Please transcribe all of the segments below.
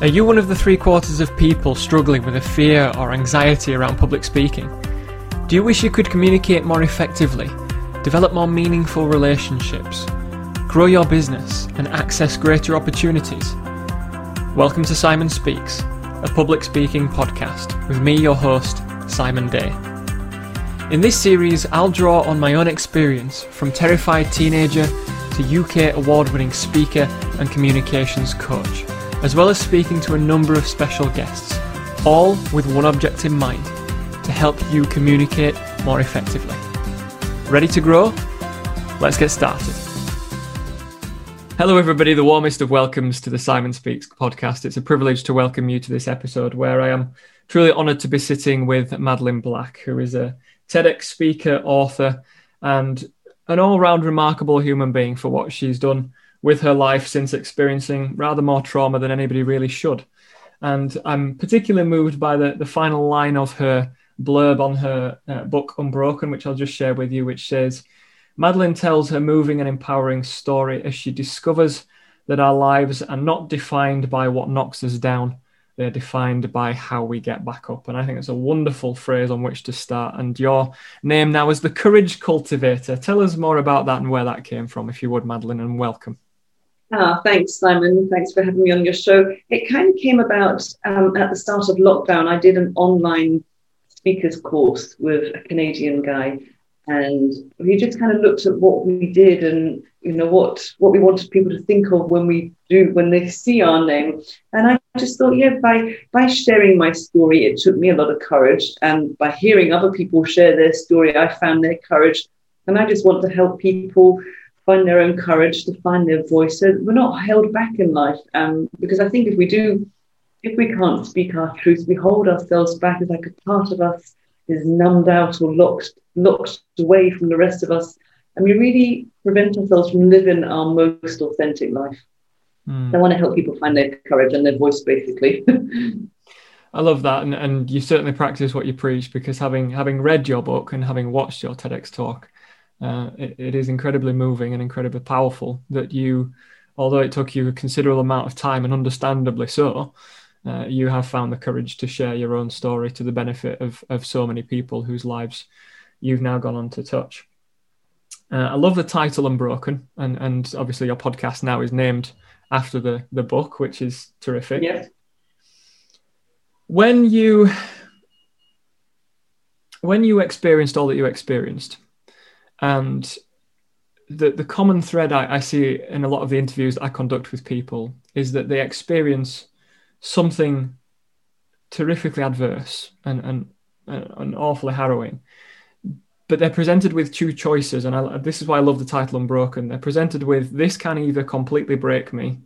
Are you one of the three quarters of people struggling with a fear or anxiety around public speaking? Do you wish you could communicate more effectively, develop more meaningful relationships, grow your business, and access greater opportunities? Welcome to Simon Speaks, a public speaking podcast with me, your host, Simon Day. In this series, I'll draw on my own experience from terrified teenager to UK award winning speaker and communications coach as well as speaking to a number of special guests, all with one object in mind to help you communicate more effectively. Ready to grow? Let's get started. Hello, everybody. The warmest of welcomes to the Simon Speaks podcast. It's a privilege to welcome you to this episode where I am truly honored to be sitting with Madeleine Black, who is a TEDx speaker, author, and an all round remarkable human being for what she's done with her life since experiencing rather more trauma than anybody really should. And I'm particularly moved by the, the final line of her blurb on her uh, book Unbroken, which I'll just share with you, which says Madeleine tells her moving and empowering story as she discovers that our lives are not defined by what knocks us down, they're defined by how we get back up. And I think it's a wonderful phrase on which to start. And your name now is the Courage Cultivator. Tell us more about that and where that came from, if you would, Madeleine, and welcome. Ah, thanks, Simon. Thanks for having me on your show. It kind of came about um, at the start of lockdown. I did an online speakers course with a Canadian guy, and we just kind of looked at what we did and you know what what we wanted people to think of when we do when they see our name. And I just thought, yeah, by by sharing my story, it took me a lot of courage, and by hearing other people share their story, I found their courage. And I just want to help people find their own courage, to find their voice. So we're not held back in life. Um, because I think if we do, if we can't speak our truth, we hold ourselves back. It's like a part of us is numbed out or locked, locked away from the rest of us. And we really prevent ourselves from living our most authentic life. Mm. I want to help people find their courage and their voice, basically. I love that, and, and you certainly practice what you preach because having having read your book and having watched your TEDx talk, uh, it, it is incredibly moving and incredibly powerful that you, although it took you a considerable amount of time and understandably so, uh, you have found the courage to share your own story to the benefit of, of so many people whose lives you've now gone on to touch. Uh, I love the title Unbroken, and, and obviously your podcast now is named after the, the book, which is terrific. Yes. When you when you experienced all that you experienced, and the, the common thread I, I see in a lot of the interviews I conduct with people is that they experience something terrifically adverse and, and, and awfully harrowing. But they're presented with two choices, and I, this is why I love the title Unbroken. They're presented with this can either completely break me,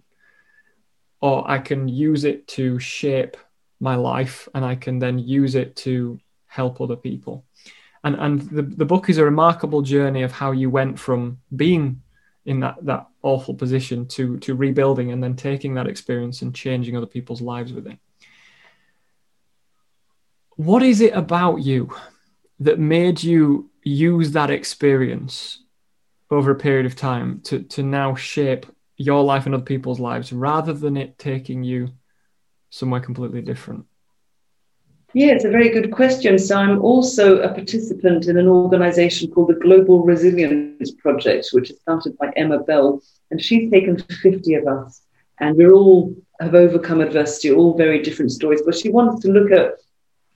or I can use it to shape my life, and I can then use it to help other people and and the, the book is a remarkable journey of how you went from being in that that awful position to to rebuilding and then taking that experience and changing other people's lives with it. What is it about you that made you use that experience over a period of time to to now shape your life and other people's lives rather than it taking you somewhere completely different yeah, it's a very good question. So I'm also a participant in an organization called the Global Resilience Project, which is started by Emma Bell. And she's taken 50 of us. And we all have overcome adversity, all very different stories. But she wants to look at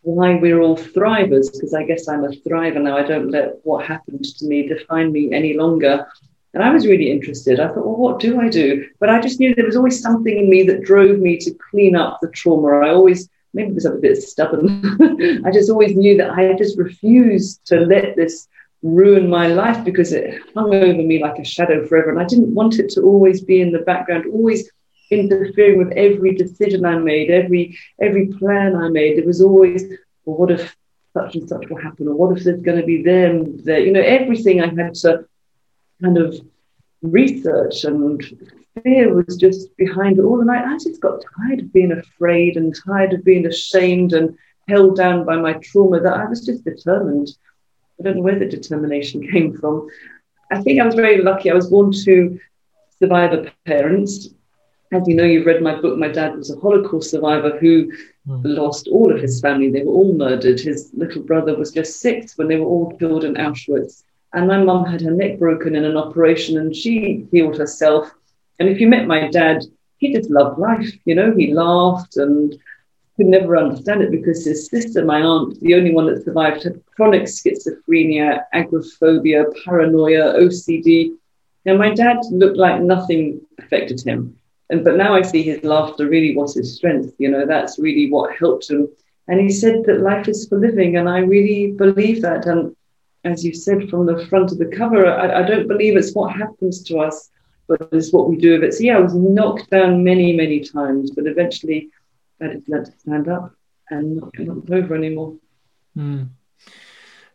why we're all thrivers, because I guess I'm a thriver now. I don't let what happened to me define me any longer. And I was really interested. I thought, well, what do I do? But I just knew there was always something in me that drove me to clean up the trauma. I always maybe because I'm a bit stubborn, I just always knew that I just refused to let this ruin my life because it hung over me like a shadow forever. And I didn't want it to always be in the background, always interfering with every decision I made, every every plan I made. It was always, well, what if such and such will happen, or what if there's going to be them there? You know, everything I had to kind of research and fear was just behind it all. And I, I just got tired of being afraid and tired of being ashamed and held down by my trauma that I was just determined. I don't know where the determination came from. I think I was very lucky. I was born to survivor parents. as you know, you've read my book. My dad was a Holocaust survivor who mm. lost all of his family. They were all murdered. His little brother was just six when they were all killed in Auschwitz. And my mum had her neck broken in an operation and she healed herself. And if you met my dad, he just loved life. You know, he laughed and could never understand it because his sister, my aunt, the only one that survived, had chronic schizophrenia, agoraphobia, paranoia, OCD. Now, my dad looked like nothing affected him. And but now I see his laughter really was his strength. You know, that's really what helped him. And he said that life is for living, and I really believe that. And as you said from the front of the cover, I, I don't believe it's what happens to us, but it's what we do with it. So yeah, I was knocked down many, many times, but eventually I just learned to stand up and not knocked over anymore. Mm.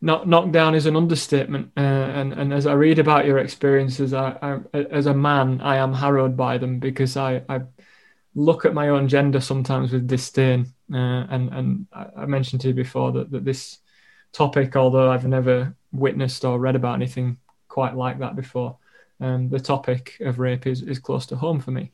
Knock, knockdown is an understatement, uh, and and as I read about your experiences, I, I, as a man, I am harrowed by them because I, I look at my own gender sometimes with disdain, uh, and and I mentioned to you before that that this topic, although I've never witnessed or read about anything quite like that before, um, the topic of rape is is close to home for me,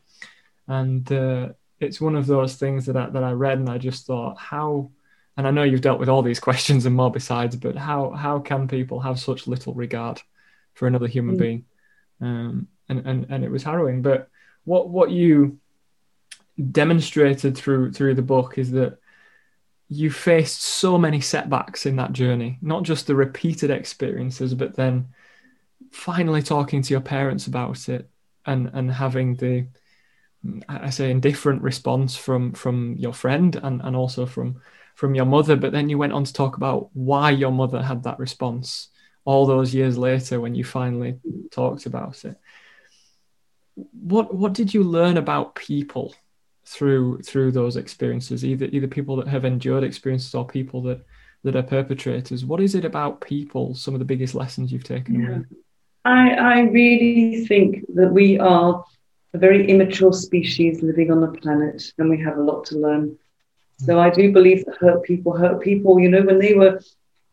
and uh, it's one of those things that I, that I read and I just thought how and I know you've dealt with all these questions and more besides, but how how can people have such little regard for another human mm. being? Um, and, and and it was harrowing. But what what you demonstrated through through the book is that you faced so many setbacks in that journey, not just the repeated experiences, but then finally talking to your parents about it and and having the I say indifferent response from from your friend and, and also from from your mother, but then you went on to talk about why your mother had that response all those years later when you finally talked about it. What what did you learn about people through through those experiences, either either people that have endured experiences or people that that are perpetrators? What is it about people? Some of the biggest lessons you've taken yeah. away. I I really think that we are a very immature species living on the planet, and we have a lot to learn. So I do believe that hurt people hurt people. You know, when they were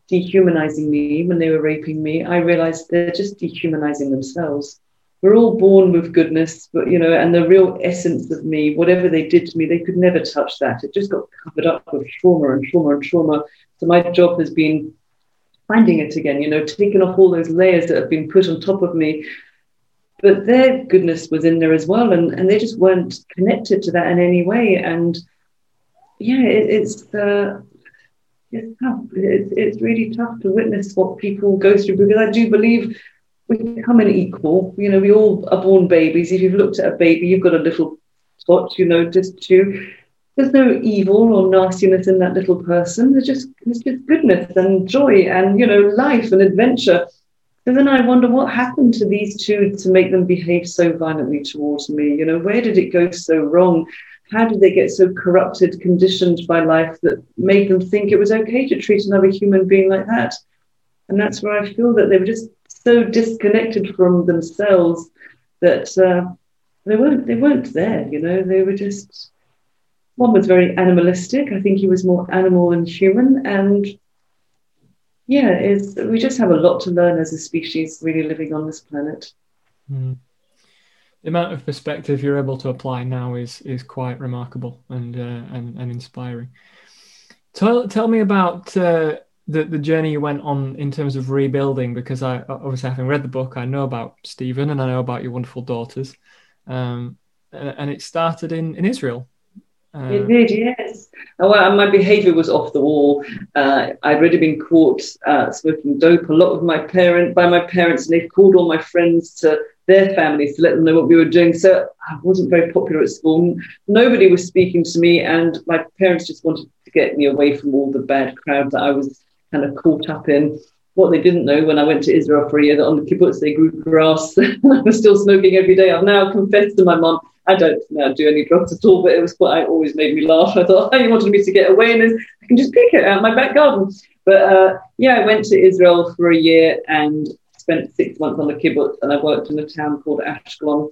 dehumanizing me, when they were raping me, I realized they're just dehumanizing themselves. We're all born with goodness, but you know, and the real essence of me, whatever they did to me, they could never touch that. It just got covered up with trauma and trauma and trauma. So my job has been finding it again, you know, taking off all those layers that have been put on top of me but their goodness was in there as well, and, and they just weren't connected to that in any way. And yeah, it, it's uh, it's tough. It's, it's really tough to witness what people go through because I do believe we become an equal. You know, we all are born babies. If you've looked at a baby, you've got a little spot, you know, just to. There's no evil or nastiness in that little person. There's just there's just goodness and joy and you know life and adventure. So then I wonder what happened to these two to make them behave so violently towards me. You know, where did it go so wrong? How did they get so corrupted, conditioned by life that made them think it was okay to treat another human being like that? And that's where I feel that they were just so disconnected from themselves that uh, they weren't they weren't there. You know, they were just one was very animalistic. I think he was more animal than human, and yeah, it's, we just have a lot to learn as a species really living on this planet. Mm. The amount of perspective you're able to apply now is is quite remarkable and uh, and, and inspiring. Tell, tell me about uh, the, the journey you went on in terms of rebuilding, because I obviously having read the book, I know about Stephen and I know about your wonderful daughters. Um, and it started in, in Israel. Uh, it did, yes. Well, my behaviour was off the wall. Uh, I'd already been caught uh, smoking dope a lot with my parent by my parents, and they called all my friends to their families to let them know what we were doing. So I wasn't very popular at school. Nobody was speaking to me, and my parents just wanted to get me away from all the bad crowd that I was kind of caught up in. What they didn't know when I went to Israel for a year that on the kibbutz they grew grass. I was still smoking every day. I've now confessed to my mom I don't now do any drugs at all, but it was quite always made me laugh. I thought, oh, you wanted me to get away, and I can just pick it out my back garden. But uh, yeah, I went to Israel for a year and spent six months on the kibbutz, and I worked in a town called Ashkelon.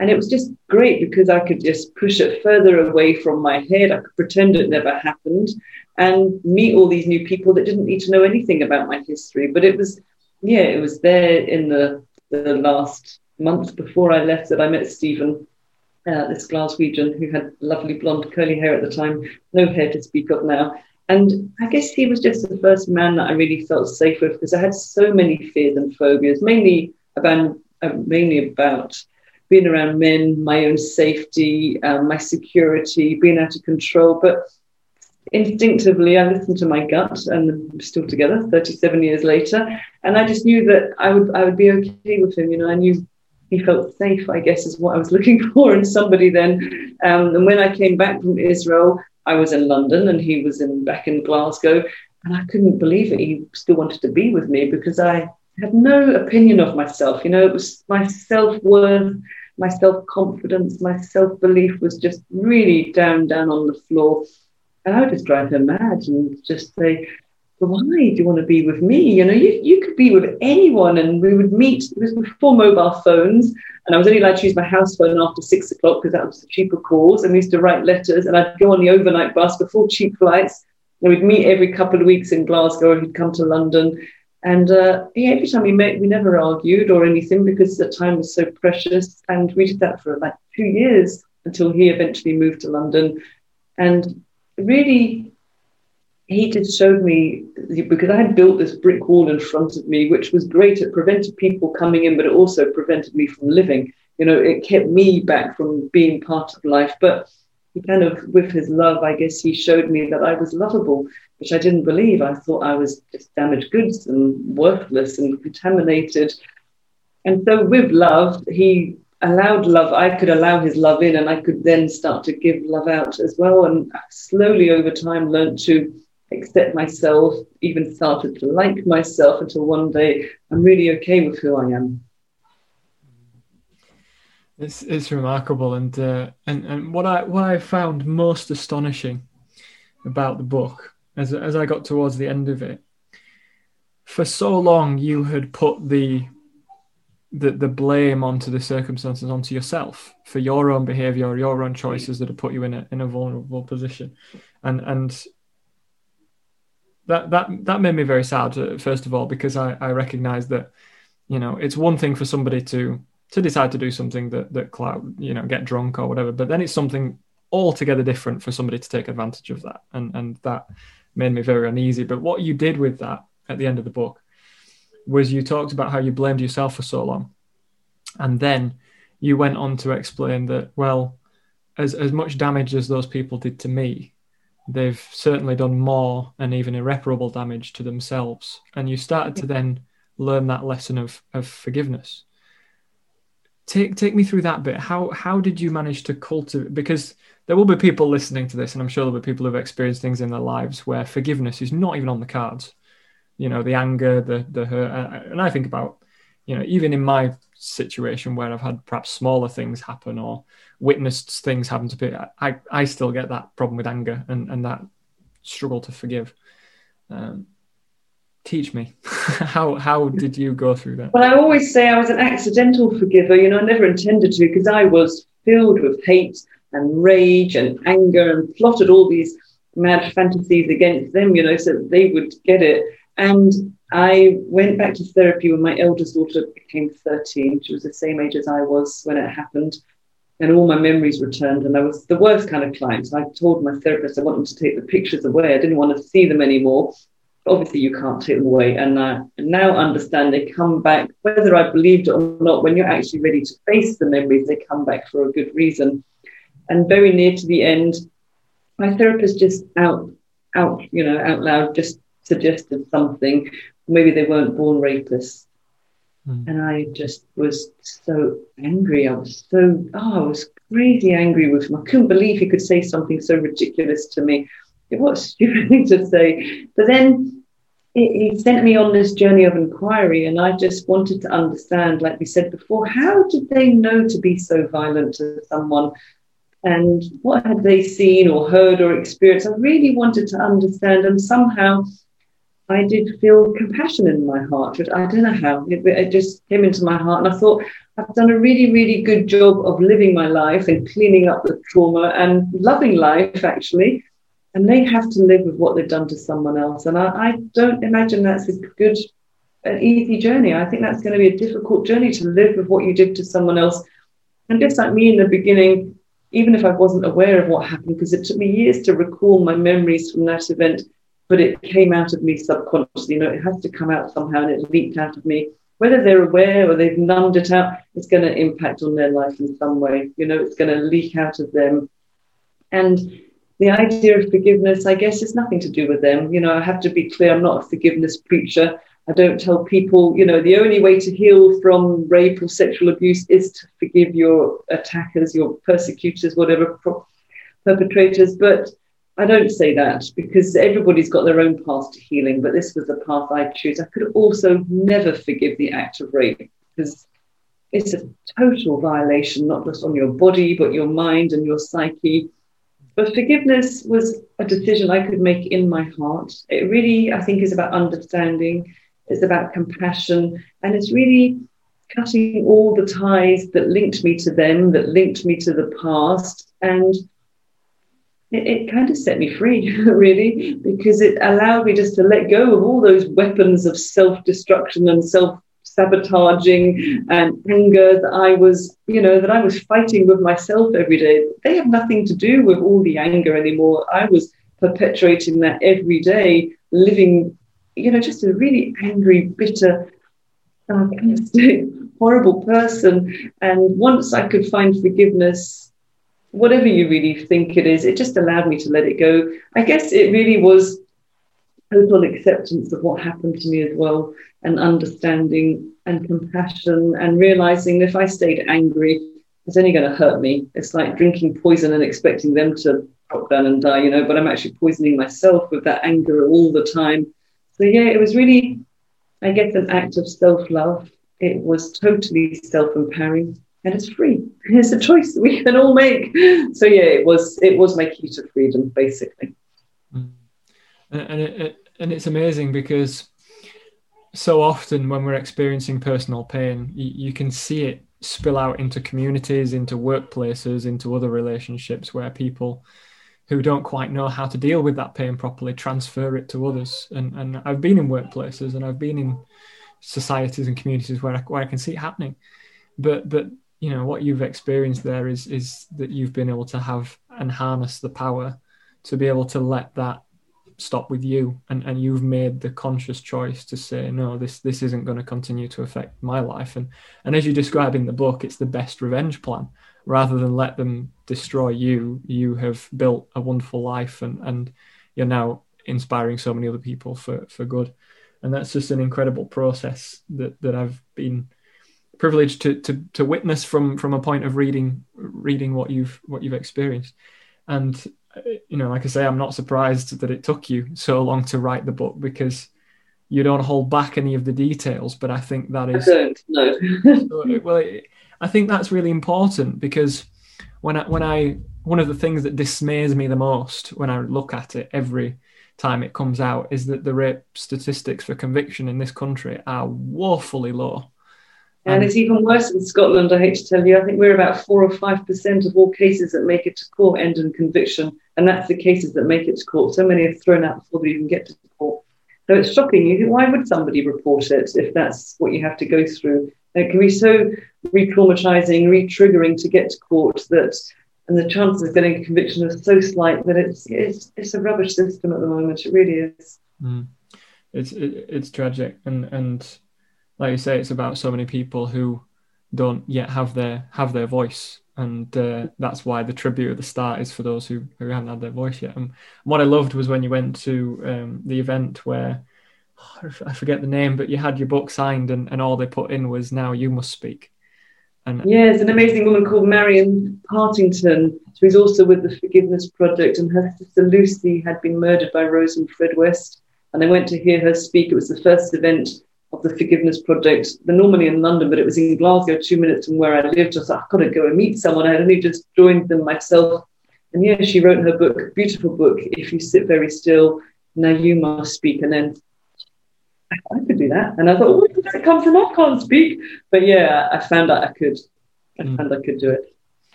And it was just great because I could just push it further away from my head. I could pretend it never happened and meet all these new people that didn't need to know anything about my history. But it was, yeah, it was there in the, the last month before I left that I met Stephen uh, this Glaswegian who had lovely blonde curly hair at the time, no hair to speak of now. And I guess he was just the first man that I really felt safe with because I had so many fears and phobias, mainly about uh, mainly about being around men, my own safety, um, my security, being out of control. But instinctively, I listened to my gut, and still together, 37 years later. And I just knew that I would I would be okay with him. You know, I knew he felt safe. I guess is what I was looking for in somebody. Then, um, and when I came back from Israel, I was in London, and he was in back in Glasgow, and I couldn't believe it. He still wanted to be with me because I had no opinion of myself. You know, it was my self worth, my self confidence, my self belief was just really down, down on the floor. And I would just drive her mad and just say, why do you want to be with me? You know, you, you could be with anyone. And we would meet, it was before mobile phones. And I was only allowed to use my house phone after six o'clock because that was the cheaper calls. And we used to write letters and I'd go on the overnight bus before cheap flights. And we'd meet every couple of weeks in Glasgow and he'd come to London. And uh, yeah, every time we met, we never argued or anything because the time was so precious. And we did that for like two years until he eventually moved to London. And really, he just showed me because I had built this brick wall in front of me, which was great. It prevented people coming in, but it also prevented me from living. You know, it kept me back from being part of life. But he kind of, with his love, I guess he showed me that I was lovable which I didn't believe. I thought I was just damaged goods and worthless and contaminated. And so, with love, he allowed love. I could allow his love in, and I could then start to give love out as well. And slowly over time, learned to accept myself, even started to like myself until one day I'm really okay with who I am. It's it's remarkable, and uh, and and what I what I found most astonishing about the book as as I got towards the end of it, for so long you had put the the the blame onto the circumstances onto yourself for your own behavior or your own choices that have put you in a in a vulnerable position and and that that that made me very sad uh, first of all because I I recognize that you know it's one thing for somebody to to decide to do something that that cloud you know get drunk or whatever but then it's something altogether different for somebody to take advantage of that and and that made me very uneasy. But what you did with that at the end of the book was you talked about how you blamed yourself for so long. And then you went on to explain that, well, as, as much damage as those people did to me, they've certainly done more and even irreparable damage to themselves. And you started to then learn that lesson of, of forgiveness. Take take me through that bit. How how did you manage to cultivate because there will be people listening to this, and I'm sure there'll be people who've experienced things in their lives where forgiveness is not even on the cards. You know, the anger, the the hurt, and I think about, you know, even in my situation where I've had perhaps smaller things happen or witnessed things happen to people, I I still get that problem with anger and and that struggle to forgive. Um, teach me how how did you go through that well i always say i was an accidental forgiver you know i never intended to because i was filled with hate and rage and anger and plotted all these mad fantasies against them, you know, so they would get it. And I went back to therapy when my eldest daughter became 13. She was the same age as I was when it happened. And all my memories returned. And I was the worst kind of client. I told my therapist I wanted to take the pictures away. I didn't want to see them anymore. Obviously, you can't take them away. And I now understand they come back, whether I believed it or not, when you're actually ready to face the memories, they come back for a good reason. And very near to the end, my therapist just out, out, you know, out loud just suggested something. Maybe they weren't born rapists. Mm. And I just was so angry. I was so, oh, I was crazy angry with him. I couldn't believe he could say something so ridiculous to me. It was a stupid thing to say. But then he sent me on this journey of inquiry, and I just wanted to understand, like we said before, how did they know to be so violent to someone? and what had they seen or heard or experienced. I really wanted to understand, and somehow I did feel compassion in my heart. But I don't know how it, it, just came into my heart, and I thought I've done a really, really good job of living my life and cleaning up the trauma and loving life actually. And they have to live with what they've done to someone else, and I, I don't imagine that's a good, an easy journey. I think that's going to be a difficult journey to live with what you did to someone else. And just like me in the beginning, even if I wasn't aware of what happened, because it took me years to recall my memories from that event, but it came out of me subconsciously. You know, it has to come out somehow, and it leaked out of me. Whether they're aware or they've numbed it out, it's going to impact on their life in some way. You know, it's going to leak out of them. And the idea of forgiveness, I guess, is nothing to do with them. You know, I have to be clear, I'm not a forgiveness preacher. I don't tell people, you know, the only way to heal from rape or sexual abuse is to forgive your attackers, your persecutors, whatever perpetrators. But I don't say that because everybody's got their own path to healing. But this was the path I choose. I could also never forgive the act of rape because it's a total violation, not just on your body, but your mind and your psyche. But forgiveness was a decision I could make in my heart. It really, I think, is about understanding it's about compassion. And it's really cutting all the ties that linked me to them, that linked me to the past. And it, it kind of set me free, really, because it allowed me just to let go of all those weapons of self destruction and self sabotaging and anger that I was, you know, that I was fighting with myself every day. They have nothing to do with all the anger anymore. I was perpetuating that every day, living you know, just a really angry, bitter, sarcastic, horrible person. And once I could find forgiveness, whatever you really think it is, it just allowed me to let it go. I guess it really was total acceptance of what happened to me as well, and understanding and compassion, and realizing if I stayed angry, it's only going to hurt me. It's like drinking poison and expecting them to drop down and die, you know, but I'm actually poisoning myself with that anger all the time. So yeah, it was really, I guess, an act of self-love. It was totally self-empowering, and it's free. It's a choice that we can all make. So yeah, it was it was my key to freedom, basically. Mm. And it, and it's amazing because so often when we're experiencing personal pain, you, you can see it spill out into communities, into workplaces, into other relationships where people who don't quite know how to deal with that pain properly transfer it to others. And and I've been in workplaces and I've been in societies and communities where I, where I can see it happening. But but you know what you've experienced there is is that you've been able to have and harness the power to be able to let that stop with you. And, and you've made the conscious choice to say no this this isn't going to continue to affect my life. And and as you describe in the book it's the best revenge plan. Rather than let them destroy you, you have built a wonderful life and, and you're now inspiring so many other people for, for good. And that's just an incredible process that, that I've been privileged to, to, to witness from, from a point of reading, reading what you've, what you've experienced. And, uh, you know, like I say, I'm not surprised that it took you so long to write the book because you don't hold back any of the details, but I think that is, no. Uh, well, it, I think that's really important because when I when I one of the things that dismays me the most when I look at it every time it comes out is that the rape statistics for conviction in this country are woefully low. And it's even worse in Scotland, I hate to tell you. I think we're about four or five percent of all cases that make it to court end in conviction. And that's the cases that make it to court. So many are thrown out before they even get to court. So it's shocking. You think, why would somebody report it if that's what you have to go through? It can be so re-traumatizing, re-triggering to get to court that, and the chances of getting a conviction are so slight that it's it's it's a rubbish system at the moment. It really is. Mm. It's it, it's tragic, and and like you say, it's about so many people who don't yet have their have their voice, and uh, that's why the tribute at the start is for those who, who haven't had their voice yet. And what I loved was when you went to um, the event where I forget the name, but you had your book signed, and, and all they put in was "Now you must speak." And yeah, there's an amazing woman called Marian Partington, who's also with the Forgiveness Project, and her sister Lucy had been murdered by Rose and Fred West, and they went to hear her speak. It was the first event the Forgiveness Project. They're normally in London, but it was in Glasgow, two minutes from where I lived. I was like, I've got to go and meet someone. I had only just joined them myself. And yeah, she wrote her book, beautiful book, If You Sit Very Still, Now You Must Speak. And then I could do that. And I thought, where did that come from? I can't speak. But yeah, I found out I could. I mm. found I could do it.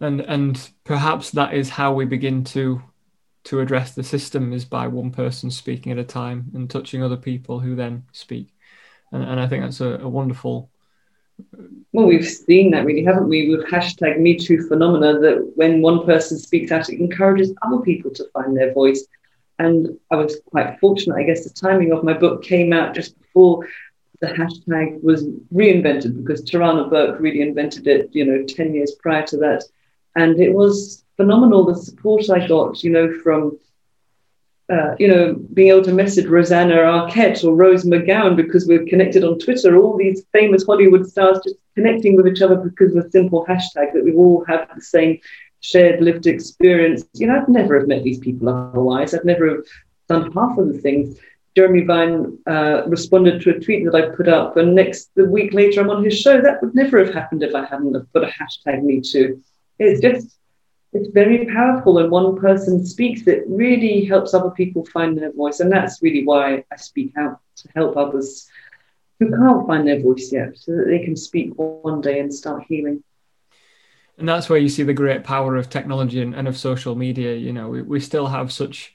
And and perhaps that is how we begin to to address the system is by one person speaking at a time and touching other people who then speak. And, and I think that's a, a wonderful Well, we've seen that really, haven't we, with hashtag Me Too phenomena, that when one person speaks out, it encourages other people to find their voice. And I was quite fortunate, I guess the timing of my book came out just before the hashtag was reinvented because Tarana Burke really invented it, you know, 10 years prior to that. And it was phenomenal the support I got, you know, from uh, you know, being able to message Rosanna Arquette or Rose McGowan because we're connected on Twitter, all these famous Hollywood stars just connecting with each other because of a simple hashtag that we all have the same shared lived experience. You know, I'd never have met these people otherwise. I'd never have done half of the things. Jeremy Vine uh, responded to a tweet that I put up, and next the week later I'm on his show. That would never have happened if I hadn't have put a hashtag me too. It's just it's very powerful when one person speaks it really helps other people find their voice. And that's really why i speak out to help others who can't find their voice yet so that they can speak one day and start healing. And that's where you see the great power of technology and, and of social media. You know we, we still have such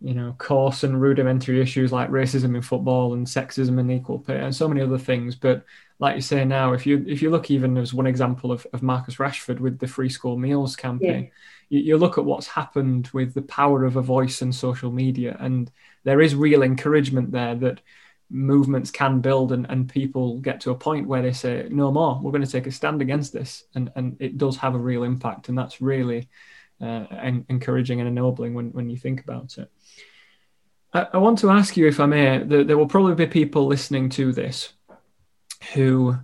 you know coarse and rudimentary issues like racism in football and sexism and equal pay and so many other things but like you say now, if you if you look even as one example of, of Marcus Rashford with the free school meals campaign, yeah. you, you, look at what's happened with the power of a voice and social media, and there is real encouragement there that movements can build and, and people get to a point where they say, no more, we're going to take a stand against this. And, and it does have a real impact. And that's really uh, encouraging and ennobling when, when you think about it. I, I want to ask you, if I may, there, there will probably be people listening to this who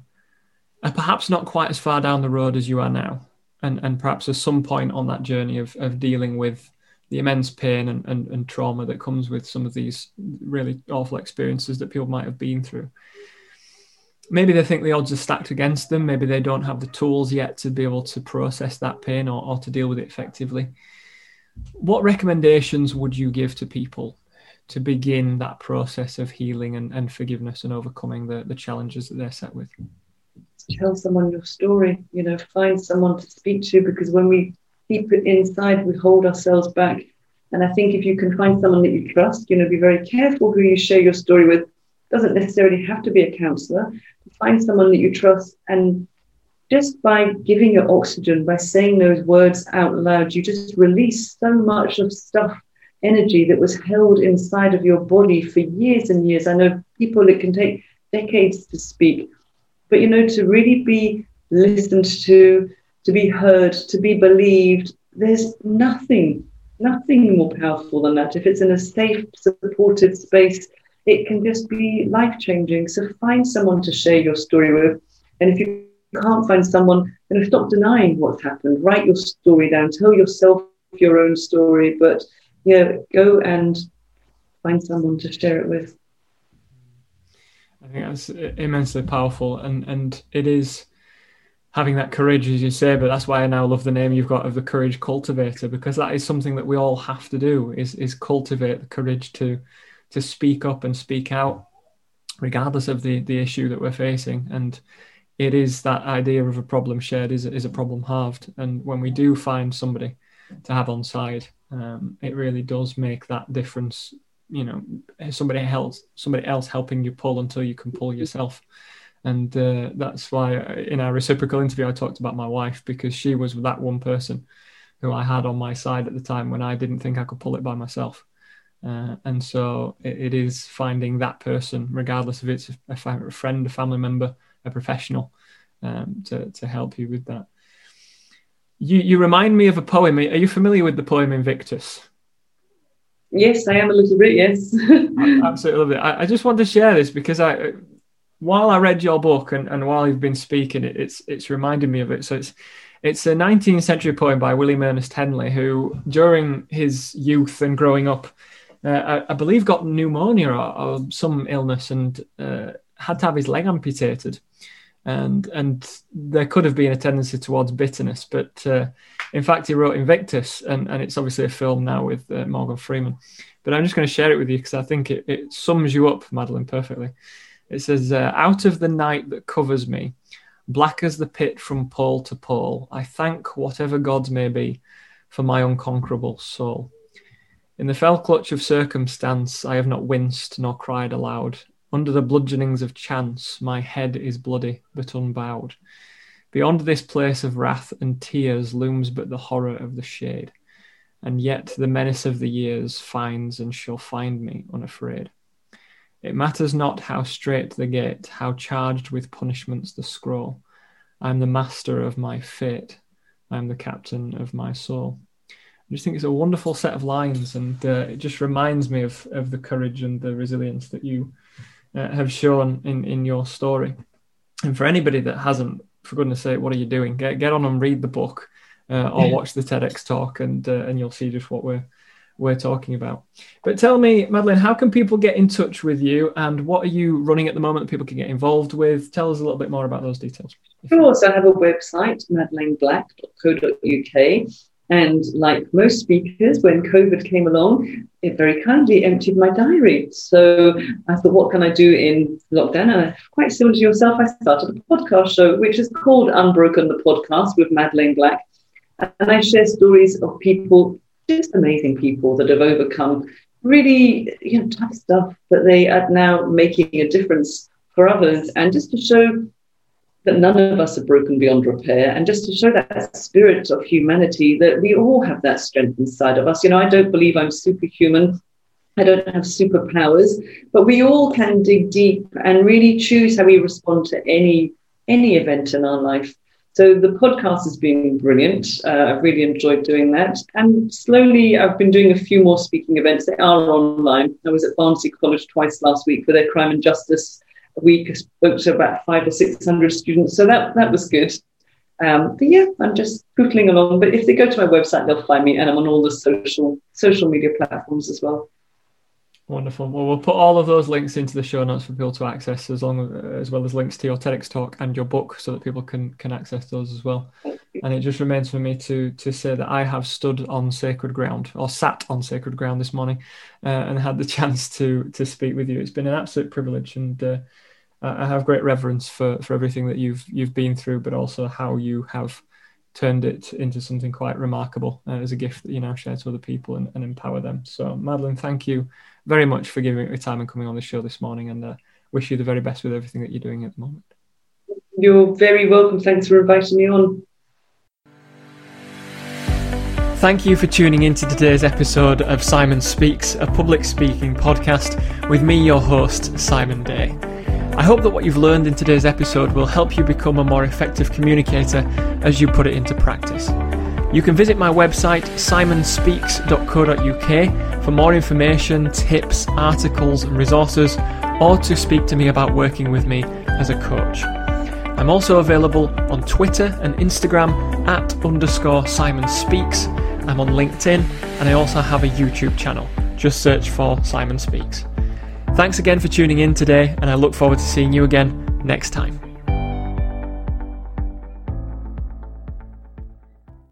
are perhaps not quite as far down the road as you are now, and, and perhaps at some point on that journey of, of dealing with the immense pain and, and, and trauma that comes with some of these really awful experiences that people might have been through. Maybe they think the odds are stacked against them. Maybe they don't have the tools yet to be able to process that pain or, or to deal with it effectively. What recommendations would you give to people to begin that process of healing and, and forgiveness and overcoming the, the challenges that they're set with? Tell someone your story, you know, find someone to speak to because when we keep it inside, we hold ourselves back. And I think if you can find someone that you trust, you know, be very careful who you share your story with. Doesn't necessarily have to be a counselor. Find someone that you trust and just by giving your oxygen, by saying those words out loud, you just release so much of stuff energy that was held inside of your body for years and years. I know people, it can take decades to speak, but you know, to really be listened to, to be heard, to be believed, there's nothing, nothing more powerful than that. If it's in a safe, supported space, it can just be life changing. So find someone to share your story with. And if you can't find someone, then stop denying what's happened. Write your story down. Tell yourself your own story, but yeah, go and find someone to share it with. I think that's immensely powerful, and and it is having that courage, as you say. But that's why I now love the name you've got of the courage cultivator, because that is something that we all have to do: is is cultivate the courage to to speak up and speak out, regardless of the the issue that we're facing. And it is that idea of a problem shared is is a problem halved. And when we do find somebody to have on side, um, it really does make that difference. You know, somebody else, somebody else helping you pull until you can pull yourself, and uh, that's why in our reciprocal interview I talked about my wife because she was that one person who I had on my side at the time when I didn't think I could pull it by myself. Uh, and so it, it is finding that person, regardless if it's a, a friend, a family member, a professional, um, to, to help you with that. You you remind me of a poem. Are you familiar with the poem Invictus? Yes, I am a little bit. Yes, I absolutely love it. I, I, just want to share this because I, while I read your book and, and while you've been speaking, it, it's it's reminded me of it. So it's it's a 19th century poem by William Ernest Henley, who during his youth and growing up, I, I, believe got pneumonia or, or some illness and uh, had to have his leg amputated and and there could have been a tendency towards bitterness, but uh, in fact he wrote Invictus, and, and it's obviously a film now with uh, Morgan Freeman. But I'm just going to share it with you because I think it, it sums you up, Madeleine, perfectly. It says, uh, "Out of the night that covers me, black as the pit from pole to pole, I thank whatever gods may be for my unconquerable soul." In the fell clutch of circumstance, I have not winced nor cried aloud. Under the bludgeonings of chance, my head is bloody but unbowed. Beyond this place of wrath and tears looms but the horror of the shade, and yet the menace of the years finds and shall find me unafraid. It matters not how straight the gate, how charged with punishments the scroll. I am the master of my fate. I am the captain of my soul. Just think it's a wonderful set of lines, and uh, it just reminds me of, of the courage and the resilience that you uh, have shown in, in your story. And for anybody that hasn't, for goodness sake, what are you doing? Get get on and read the book, uh, or watch the TEDx talk, and uh, and you'll see just what we're we're talking about. But tell me, Madeleine, how can people get in touch with you, and what are you running at the moment that people can get involved with? Tell us a little bit more about those details. Of course, I have a website, madeleineblack.co.uk. And like most speakers, when COVID came along, it very kindly emptied my diary. So I thought, what can I do in lockdown? And quite similar to yourself, I started a podcast show, which is called Unbroken the Podcast with Madeleine Black. And I share stories of people, just amazing people that have overcome really you know, tough stuff, but they are now making a difference for others. And just to show that none of us are broken beyond repair, and just to show that spirit of humanity that we all have that strength inside of us. You know, I don't believe I'm superhuman. I don't have superpowers, but we all can dig deep and really choose how we respond to any any event in our life. So the podcast has been brilliant. Uh, I've really enjoyed doing that. And slowly, I've been doing a few more speaking events. They are online. I was at Barnsley College twice last week for their crime and justice week. I spoke to about five or six hundred students, so that that was good. Um, but yeah, I'm just pootling along. But if they go to my website, they'll find me, and I'm on all the social social media platforms as well. Wonderful. Well, we'll put all of those links into the show notes for people to access, as long as well as links to your TEDx talk and your book, so that people can can access those as well. And it just remains for me to to say that I have stood on sacred ground, or sat on sacred ground this morning, uh, and had the chance to to speak with you. It's been an absolute privilege, and uh, I have great reverence for for everything that you've you've been through, but also how you have turned it into something quite remarkable uh, as a gift that you now share to other people and, and, empower them. So, Madeleine, thank you very much for giving your time and coming on the show this morning, and uh, wish you the very best with everything that you're doing at the moment. You're very welcome. Thanks for inviting me on. Thank you for tuning in to today's episode of Simon Speaks, a public speaking podcast with me, your host, Simon Day. I hope that what you've learned in today's episode will help you become a more effective communicator as you put it into practice. You can visit my website, simonspeaks.co.uk, for more information, tips, articles, and resources, or to speak to me about working with me as a coach. I'm also available on Twitter and Instagram at underscore Simon Speaks. I'm on LinkedIn, and I also have a YouTube channel. Just search for Simon Speaks. Thanks again for tuning in today, and I look forward to seeing you again next time.